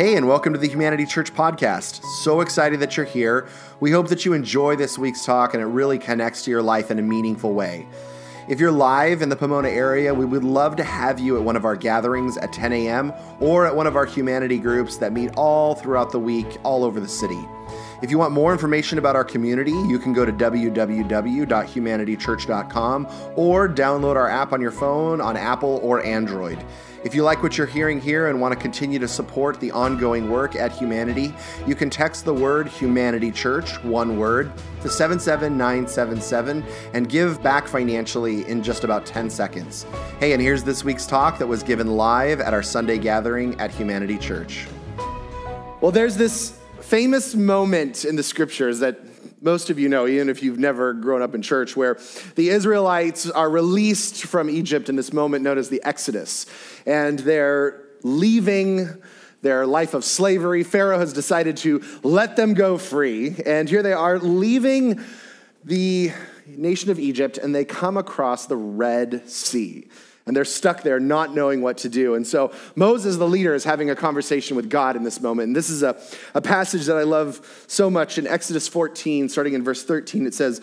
Hey, and welcome to the Humanity Church podcast. So excited that you're here. We hope that you enjoy this week's talk and it really connects to your life in a meaningful way. If you're live in the Pomona area, we would love to have you at one of our gatherings at 10 a.m. or at one of our humanity groups that meet all throughout the week, all over the city. If you want more information about our community, you can go to www.humanitychurch.com or download our app on your phone on Apple or Android. If you like what you're hearing here and want to continue to support the ongoing work at Humanity, you can text the word Humanity Church, one word, to 77977 and give back financially in just about 10 seconds. Hey, and here's this week's talk that was given live at our Sunday gathering at Humanity Church. Well, there's this famous moment in the scriptures that most of you know, even if you've never grown up in church, where the Israelites are released from Egypt in this moment known as the Exodus. And they're leaving their life of slavery. Pharaoh has decided to let them go free. And here they are leaving the nation of Egypt, and they come across the Red Sea and they're stuck there not knowing what to do. And so Moses, the leader, is having a conversation with God in this moment. And this is a, a passage that I love so much in Exodus 14, starting in verse 13. It says,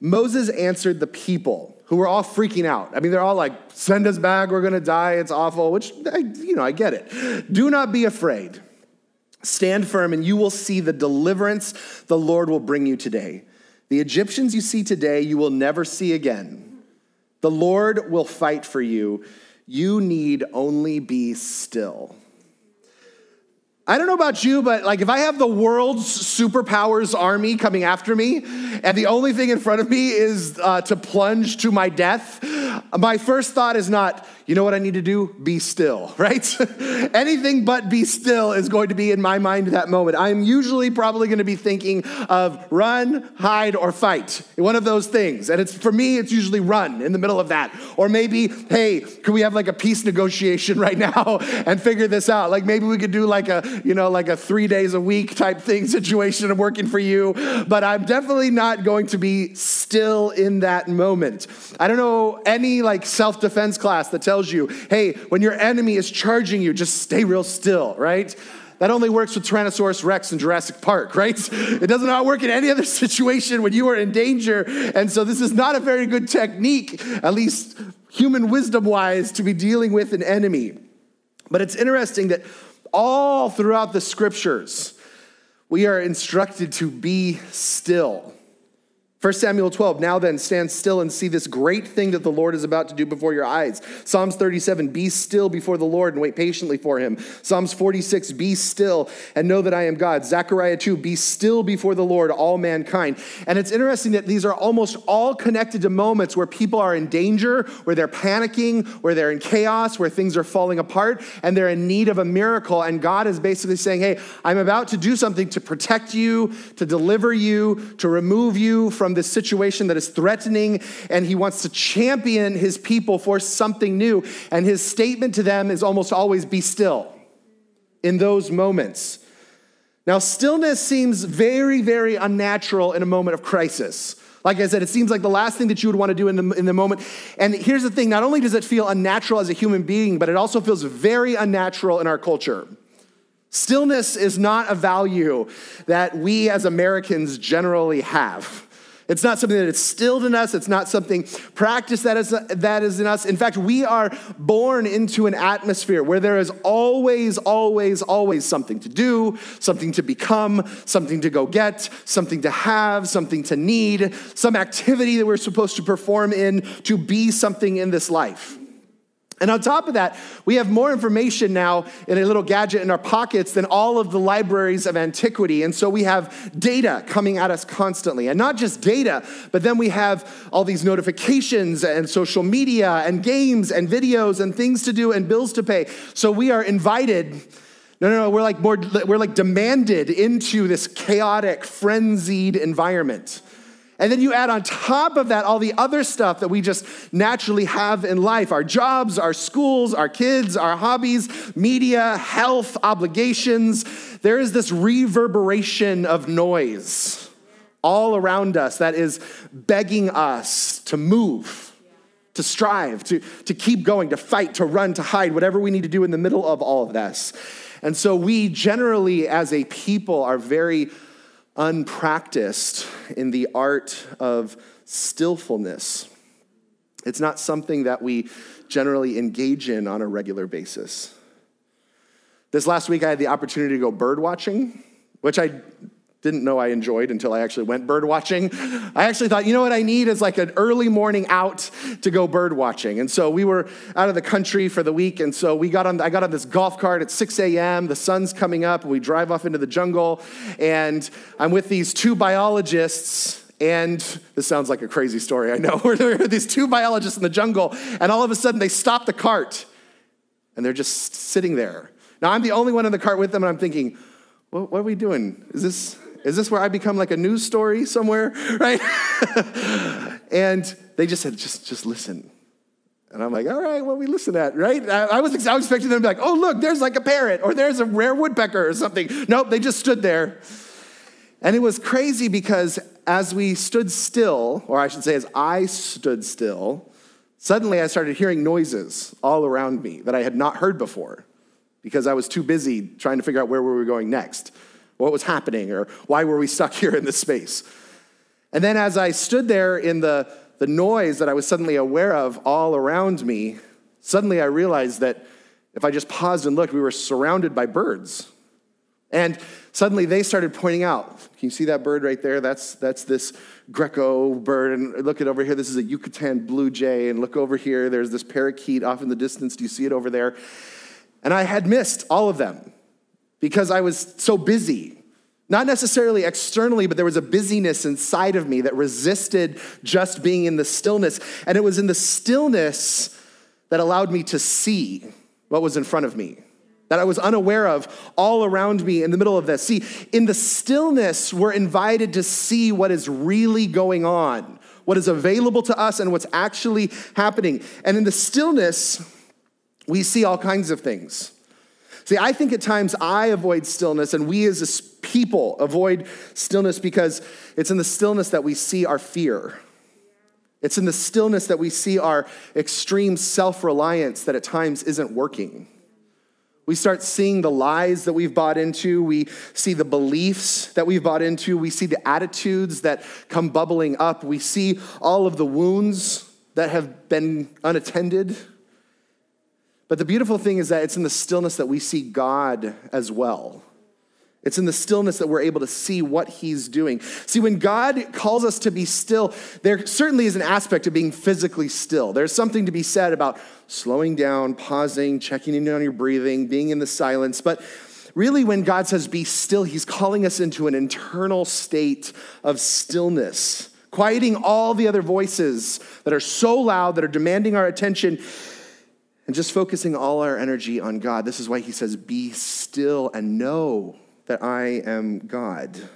Moses answered the people who were all freaking out. I mean, they're all like, send us back, we're gonna die, it's awful, which, I, you know, I get it. Do not be afraid. Stand firm, and you will see the deliverance the Lord will bring you today. The Egyptians you see today, you will never see again. The Lord will fight for you. You need only be still. I don't know about you, but like if I have the world's superpowers army coming after me, and the only thing in front of me is uh, to plunge to my death, my first thought is not, you know what I need to do? Be still, right? Anything but be still is going to be in my mind at that moment. I'm usually probably going to be thinking of run, hide, or fight. One of those things. And it's for me, it's usually run in the middle of that. Or maybe, hey, can we have like a peace negotiation right now and figure this out? Like maybe we could do like a, you know, like a three days a week type thing situation of working for you. But I'm definitely not going to be still in that moment. I don't know any like self-defense class that tells tells you, hey, when your enemy is charging you, just stay real still, right? That only works with Tyrannosaurus Rex in Jurassic Park, right? It does not work in any other situation when you are in danger. And so, this is not a very good technique, at least human wisdom wise, to be dealing with an enemy. But it's interesting that all throughout the scriptures, we are instructed to be still. 1 Samuel 12, now then, stand still and see this great thing that the Lord is about to do before your eyes. Psalms 37, be still before the Lord and wait patiently for him. Psalms 46, be still and know that I am God. Zechariah 2, be still before the Lord, all mankind. And it's interesting that these are almost all connected to moments where people are in danger, where they're panicking, where they're in chaos, where things are falling apart, and they're in need of a miracle. And God is basically saying, hey, I'm about to do something to protect you, to deliver you, to remove you from this situation that is threatening, and he wants to champion his people for something new. And his statement to them is almost always be still in those moments. Now, stillness seems very, very unnatural in a moment of crisis. Like I said, it seems like the last thing that you would want to do in the, in the moment. And here's the thing not only does it feel unnatural as a human being, but it also feels very unnatural in our culture. Stillness is not a value that we as Americans generally have. It's not something that is stilled in us. It's not something practiced that is, that is in us. In fact, we are born into an atmosphere where there is always, always, always something to do, something to become, something to go get, something to have, something to need, some activity that we're supposed to perform in to be something in this life. And on top of that, we have more information now in a little gadget in our pockets than all of the libraries of antiquity. And so we have data coming at us constantly. And not just data, but then we have all these notifications and social media and games and videos and things to do and bills to pay. So we are invited. No, no, no, we're like more, we're like demanded into this chaotic, frenzied environment. And then you add on top of that all the other stuff that we just naturally have in life our jobs, our schools, our kids, our hobbies, media, health, obligations. There is this reverberation of noise all around us that is begging us to move, to strive, to, to keep going, to fight, to run, to hide, whatever we need to do in the middle of all of this. And so we generally, as a people, are very unpracticed in the art of stillfulness. It's not something that we generally engage in on a regular basis. This last week, I had the opportunity to go bird watching, which I didn't know I enjoyed until I actually went bird watching. I actually thought, you know what I need is like an early morning out to go bird watching. And so we were out of the country for the week. And so we got on, I got on this golf cart at 6 a.m. The sun's coming up. We drive off into the jungle. And I'm with these two biologists. And this sounds like a crazy story, I know. Are these two biologists in the jungle. And all of a sudden they stop the cart. And they're just sitting there. Now I'm the only one in the cart with them. And I'm thinking, what, what are we doing? Is this, is this where I become like a news story somewhere? Right? and they just said, just, just listen. And I'm like, all right, what we listen at, right? I, I, was, I was expecting them to be like, oh, look, there's like a parrot or there's a rare woodpecker or something. Nope, they just stood there. And it was crazy because as we stood still, or I should say, as I stood still, suddenly I started hearing noises all around me that I had not heard before because I was too busy trying to figure out where we were going next what was happening or why were we stuck here in this space. And then as I stood there in the, the noise that I was suddenly aware of all around me, suddenly I realized that if I just paused and looked, we were surrounded by birds. And suddenly they started pointing out, can you see that bird right there? That's, that's this Greco bird. And look at over here, this is a Yucatan blue jay. And look over here, there's this parakeet off in the distance. Do you see it over there? And I had missed all of them because I was so busy. Not necessarily externally, but there was a busyness inside of me that resisted just being in the stillness. And it was in the stillness that allowed me to see what was in front of me, that I was unaware of all around me in the middle of this. See, in the stillness, we're invited to see what is really going on, what is available to us, and what's actually happening. And in the stillness, we see all kinds of things. See, I think at times I avoid stillness, and we as a people avoid stillness because it's in the stillness that we see our fear. It's in the stillness that we see our extreme self reliance that at times isn't working. We start seeing the lies that we've bought into. We see the beliefs that we've bought into. We see the attitudes that come bubbling up. We see all of the wounds that have been unattended. But the beautiful thing is that it's in the stillness that we see God as well. It's in the stillness that we're able to see what he's doing. See, when God calls us to be still, there certainly is an aspect of being physically still. There's something to be said about slowing down, pausing, checking in on your breathing, being in the silence. But really, when God says be still, he's calling us into an internal state of stillness, quieting all the other voices that are so loud, that are demanding our attention and just focusing all our energy on God. This is why he says, Be still and know that I am God.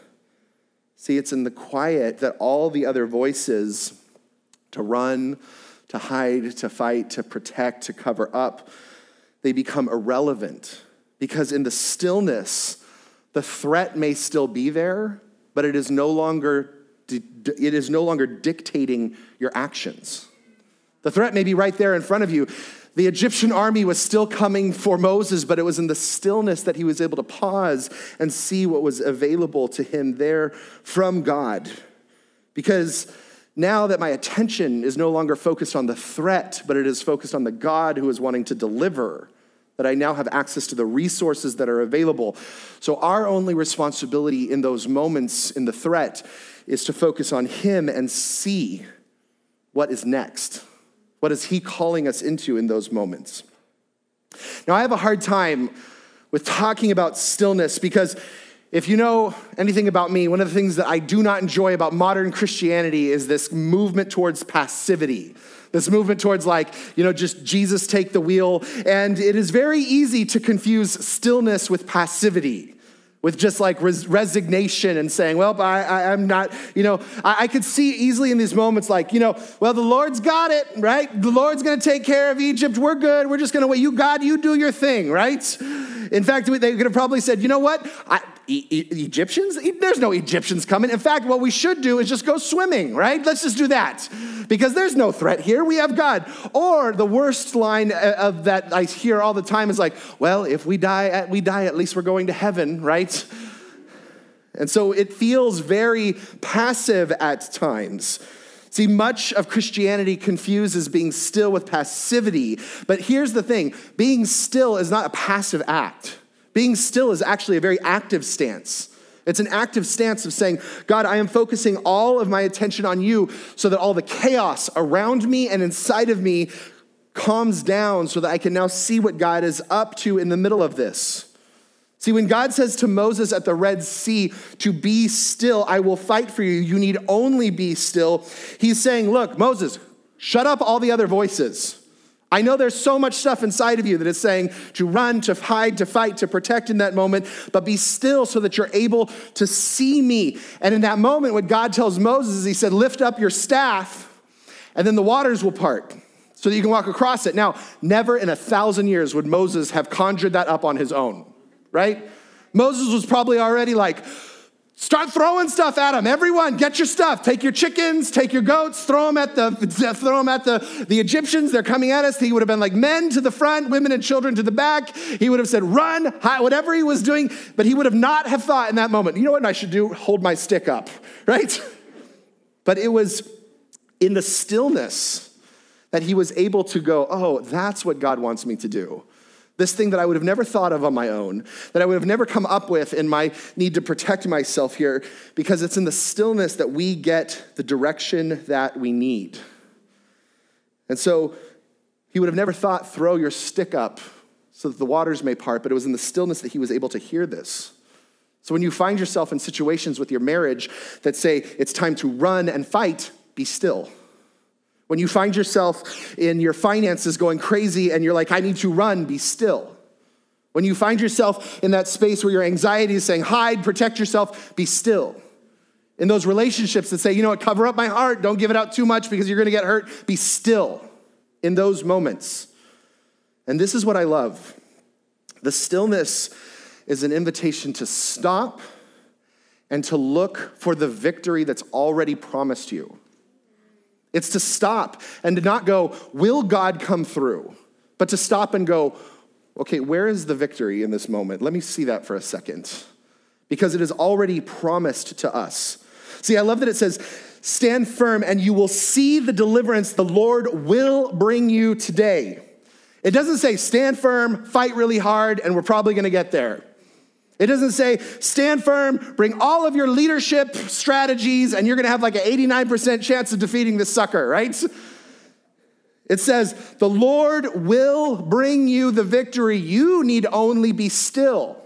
See, it's in the quiet that all the other voices to run, to hide, to fight, to protect, to cover up, they become irrelevant. Because in the stillness, the threat may still be there, but it is no longer, it is no longer dictating your actions. The threat may be right there in front of you. The Egyptian army was still coming for Moses, but it was in the stillness that he was able to pause and see what was available to him there from God. Because now that my attention is no longer focused on the threat, but it is focused on the God who is wanting to deliver, that I now have access to the resources that are available. So, our only responsibility in those moments in the threat is to focus on Him and see what is next. What is He calling us into in those moments? Now, I have a hard time with talking about stillness because if you know anything about me, one of the things that I do not enjoy about modern Christianity is this movement towards passivity. This movement towards, like, you know, just Jesus take the wheel. And it is very easy to confuse stillness with passivity with just like res- resignation and saying, well, I, am not, you know, I, I, could see easily in these moments like, you know, well, the Lord's got it, right? The Lord's to take care of Egypt. We're good. We're just to wait. You, God, you do your thing, right? In fact, they could have probably said, you know what? I, E- e- Egyptians? There's no Egyptians coming. In fact, what we should do is just go swimming, right? Let's just do that because there's no threat here. We have God. Or the worst line uh, of that I hear all the time is like, well, if we die, we die, at least we're going to heaven, right? And so it feels very passive at times. See, much of Christianity confuses being still with passivity. But here's the thing being still is not a passive act, being still is actually a very active stance. It's an active stance of saying, God, I am focusing all of my attention on you so that all the chaos around me and inside of me calms down so that I can now see what God is up to in the middle of this. See, when God says to Moses at the Red Sea to be still, I will fight for you, you need only be still, he's saying, Look, Moses, shut up all the other voices. I know there's so much stuff inside of you that is saying to run, to hide, to fight, to protect in that moment, but be still so that you're able to see me. And in that moment, what God tells Moses, he said, Lift up your staff, and then the waters will part so that you can walk across it. Now, never in a thousand years would Moses have conjured that up on his own right? Moses was probably already like, start throwing stuff at them. Everyone, get your stuff. Take your chickens, take your goats, throw them at the throw them at the, the Egyptians. They're coming at us. He would have been like men to the front, women and children to the back. He would have said, run, hide, whatever he was doing, but he would have not have thought in that moment, you know what I should do? Hold my stick up, right? But it was in the stillness that he was able to go, oh, that's what God wants me to do. This thing that I would have never thought of on my own, that I would have never come up with in my need to protect myself here, because it's in the stillness that we get the direction that we need. And so he would have never thought, throw your stick up so that the waters may part, but it was in the stillness that he was able to hear this. So when you find yourself in situations with your marriage that say it's time to run and fight, be still. When you find yourself in your finances going crazy and you're like, I need to run, be still. When you find yourself in that space where your anxiety is saying, hide, protect yourself, be still. In those relationships that say, you know what, cover up my heart, don't give it out too much because you're gonna get hurt, be still in those moments. And this is what I love the stillness is an invitation to stop and to look for the victory that's already promised you. It's to stop and to not go, will God come through? But to stop and go, okay, where is the victory in this moment? Let me see that for a second. Because it is already promised to us. See, I love that it says, stand firm and you will see the deliverance the Lord will bring you today. It doesn't say stand firm, fight really hard, and we're probably gonna get there. It doesn't say, stand firm, bring all of your leadership strategies, and you're gonna have like an 89% chance of defeating this sucker, right? It says, the Lord will bring you the victory. You need only be still.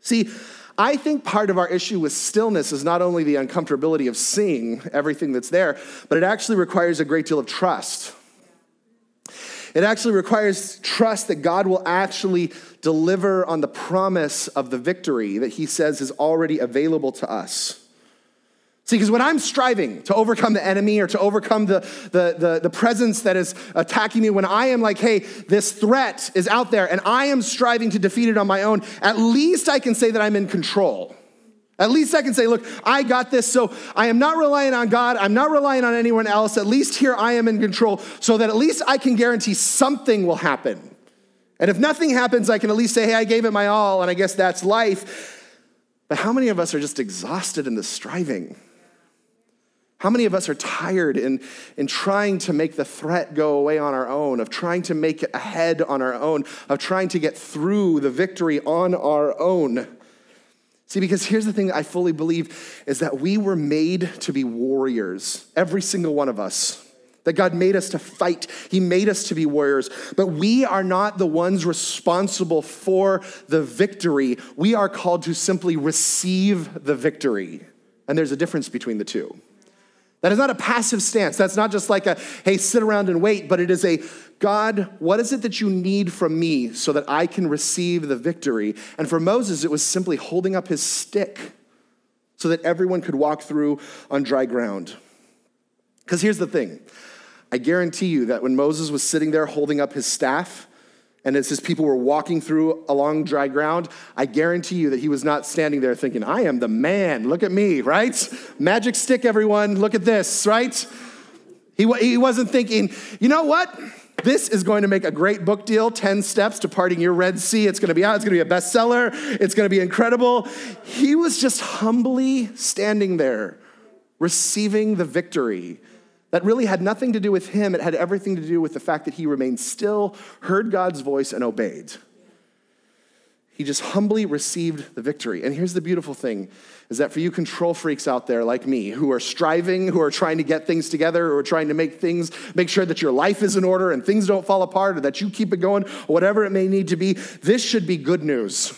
See, I think part of our issue with stillness is not only the uncomfortability of seeing everything that's there, but it actually requires a great deal of trust. It actually requires trust that God will actually deliver on the promise of the victory that he says is already available to us. See, because when I'm striving to overcome the enemy or to overcome the, the, the, the, presence that is attacking me, when I am like, hey, this threat is out there and I am striving to defeat it on my own, at least I can say that I'm in control. At least I can say, look, I got this. So I am not relying on God. I'm not relying on anyone else. At least here I am in control so that at least I can guarantee something will happen. And if nothing happens, I can at least say, hey, I gave it my all, and I guess that's life. But how many of us are just exhausted in the striving? How many of us are tired in, in trying to make the threat go away on our own, of trying to make it ahead on our own, of trying to get through the victory on our own? See, because here's the thing I fully believe is that we were made to be warriors, every single one of us. That God made us to fight. He made us to be warriors. But we are not the ones responsible for the victory. We are called to simply receive the victory. And there's a difference between the two. That is not a passive stance. That's not just like a, hey, sit around and wait, but it is a, God, what is it that you need from me so that I can receive the victory? And for Moses, it was simply holding up his stick so that everyone could walk through on dry ground. Because here's the thing I guarantee you that when Moses was sitting there holding up his staff, And it says people were walking through along dry ground. I guarantee you that he was not standing there thinking, I am the man. Look at me, right? Magic stick, everyone. Look at this, right? He, he wasn't thinking, you know what? This is going to make a great book deal 10 steps to parting your Red Sea. It's going to be out, it's going to be a bestseller, it's going to be incredible. He was just humbly standing there, receiving the victory that really had nothing to do with him. It had everything to do with the fact that he remained still, heard God's voice, and obeyed. He just humbly received the victory. And here's the beautiful thing is that for you control freaks out there like me who are striving, who are trying to get things together, who are trying to make things, make sure that your life is in order and things don't fall apart or that you keep it going, or whatever it may need to be, this should be good news.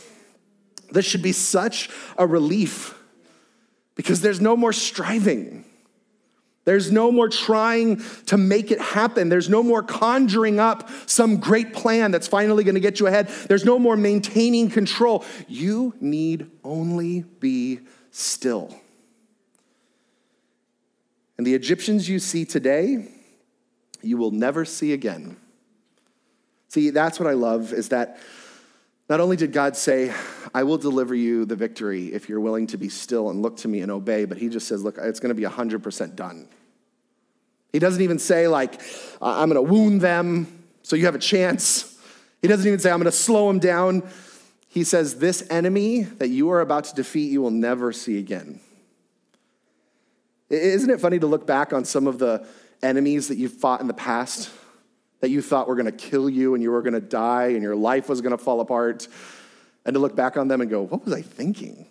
This should be such a relief because there's no more striving. There's no more trying to make it happen. There's no more conjuring up some great plan that's finally going to get you ahead. There's no more maintaining control. You need only be still. And the Egyptians you see today, you will never see again. See, that's what I love is that not only did God say, I will deliver you the victory if you're willing to be still and look to me and obey, but he just says, look, it's going to be 100% done. He doesn't even say, like, I'm going to wound them so you have a chance. He doesn't even say, I'm going to slow them down. He says, This enemy that you are about to defeat, you will never see again. Isn't it funny to look back on some of the enemies that you've fought in the past that you thought were going to kill you and you were going to die and your life was going to fall apart? And to look back on them and go, What was I thinking?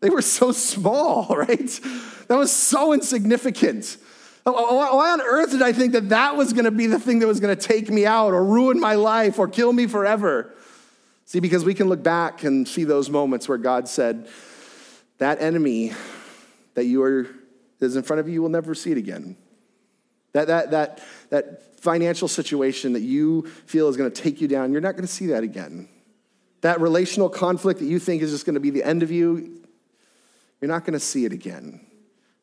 They were so small, right? That was so insignificant. Oh, oh, oh, why on earth did I think that that was going to be the thing that was going to take me out or ruin my life or kill me forever? See, because we can look back and see those moments where God said, That enemy that you are is in front of you, you will never see it again. That, that, that, that financial situation that you feel is going to take you down, you're not going to see that again. That relational conflict that you think is just going to be the end of you, you're not going to see it again.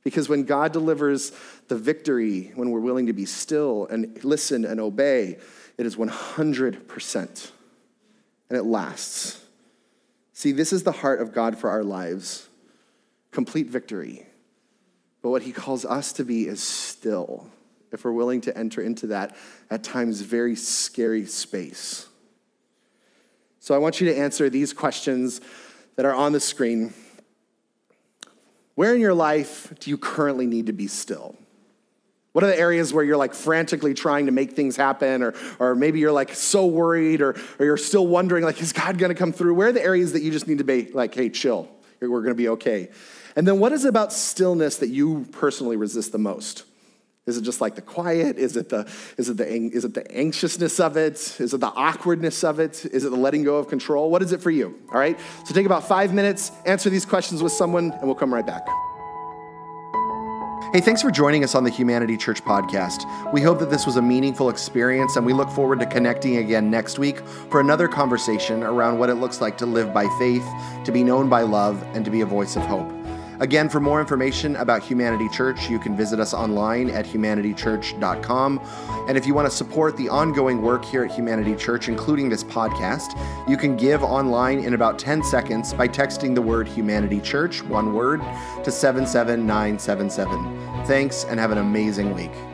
Because when God delivers the victory, when we're willing to be still and listen and obey, it is 100%. And it lasts. See, this is the heart of God for our lives complete victory. But what he calls us to be is still, if we're willing to enter into that at times very scary space. So I want you to answer these questions that are on the screen. Where in your life do you currently need to be still? What are the areas where you're like frantically trying to make things happen, or, or maybe you're like so worried, or, or you're still wondering, like, is God gonna come through? Where are the areas that you just need to be like, hey, chill, we're gonna be okay? And then what is it about stillness that you personally resist the most? Is it just like the quiet? Is it the, is it the, is it the anxiousness of it? Is it the awkwardness of it? Is it the letting go of control? What is it for you? All right? So take about five minutes, answer these questions with someone, and we'll come right back. Hey, thanks for joining us on the Humanity Church podcast. We hope that this was a meaningful experience, and we look forward to connecting again next week for another conversation around what it looks like to live by faith, to be known by love, and to be a voice of hope. Again, for more information about Humanity Church, you can visit us online at humanitychurch.com. And if you want to support the ongoing work here at Humanity Church, including this podcast, you can give online in about 10 seconds by texting the word Humanity Church, one word, to 77977. Thanks and have an amazing week.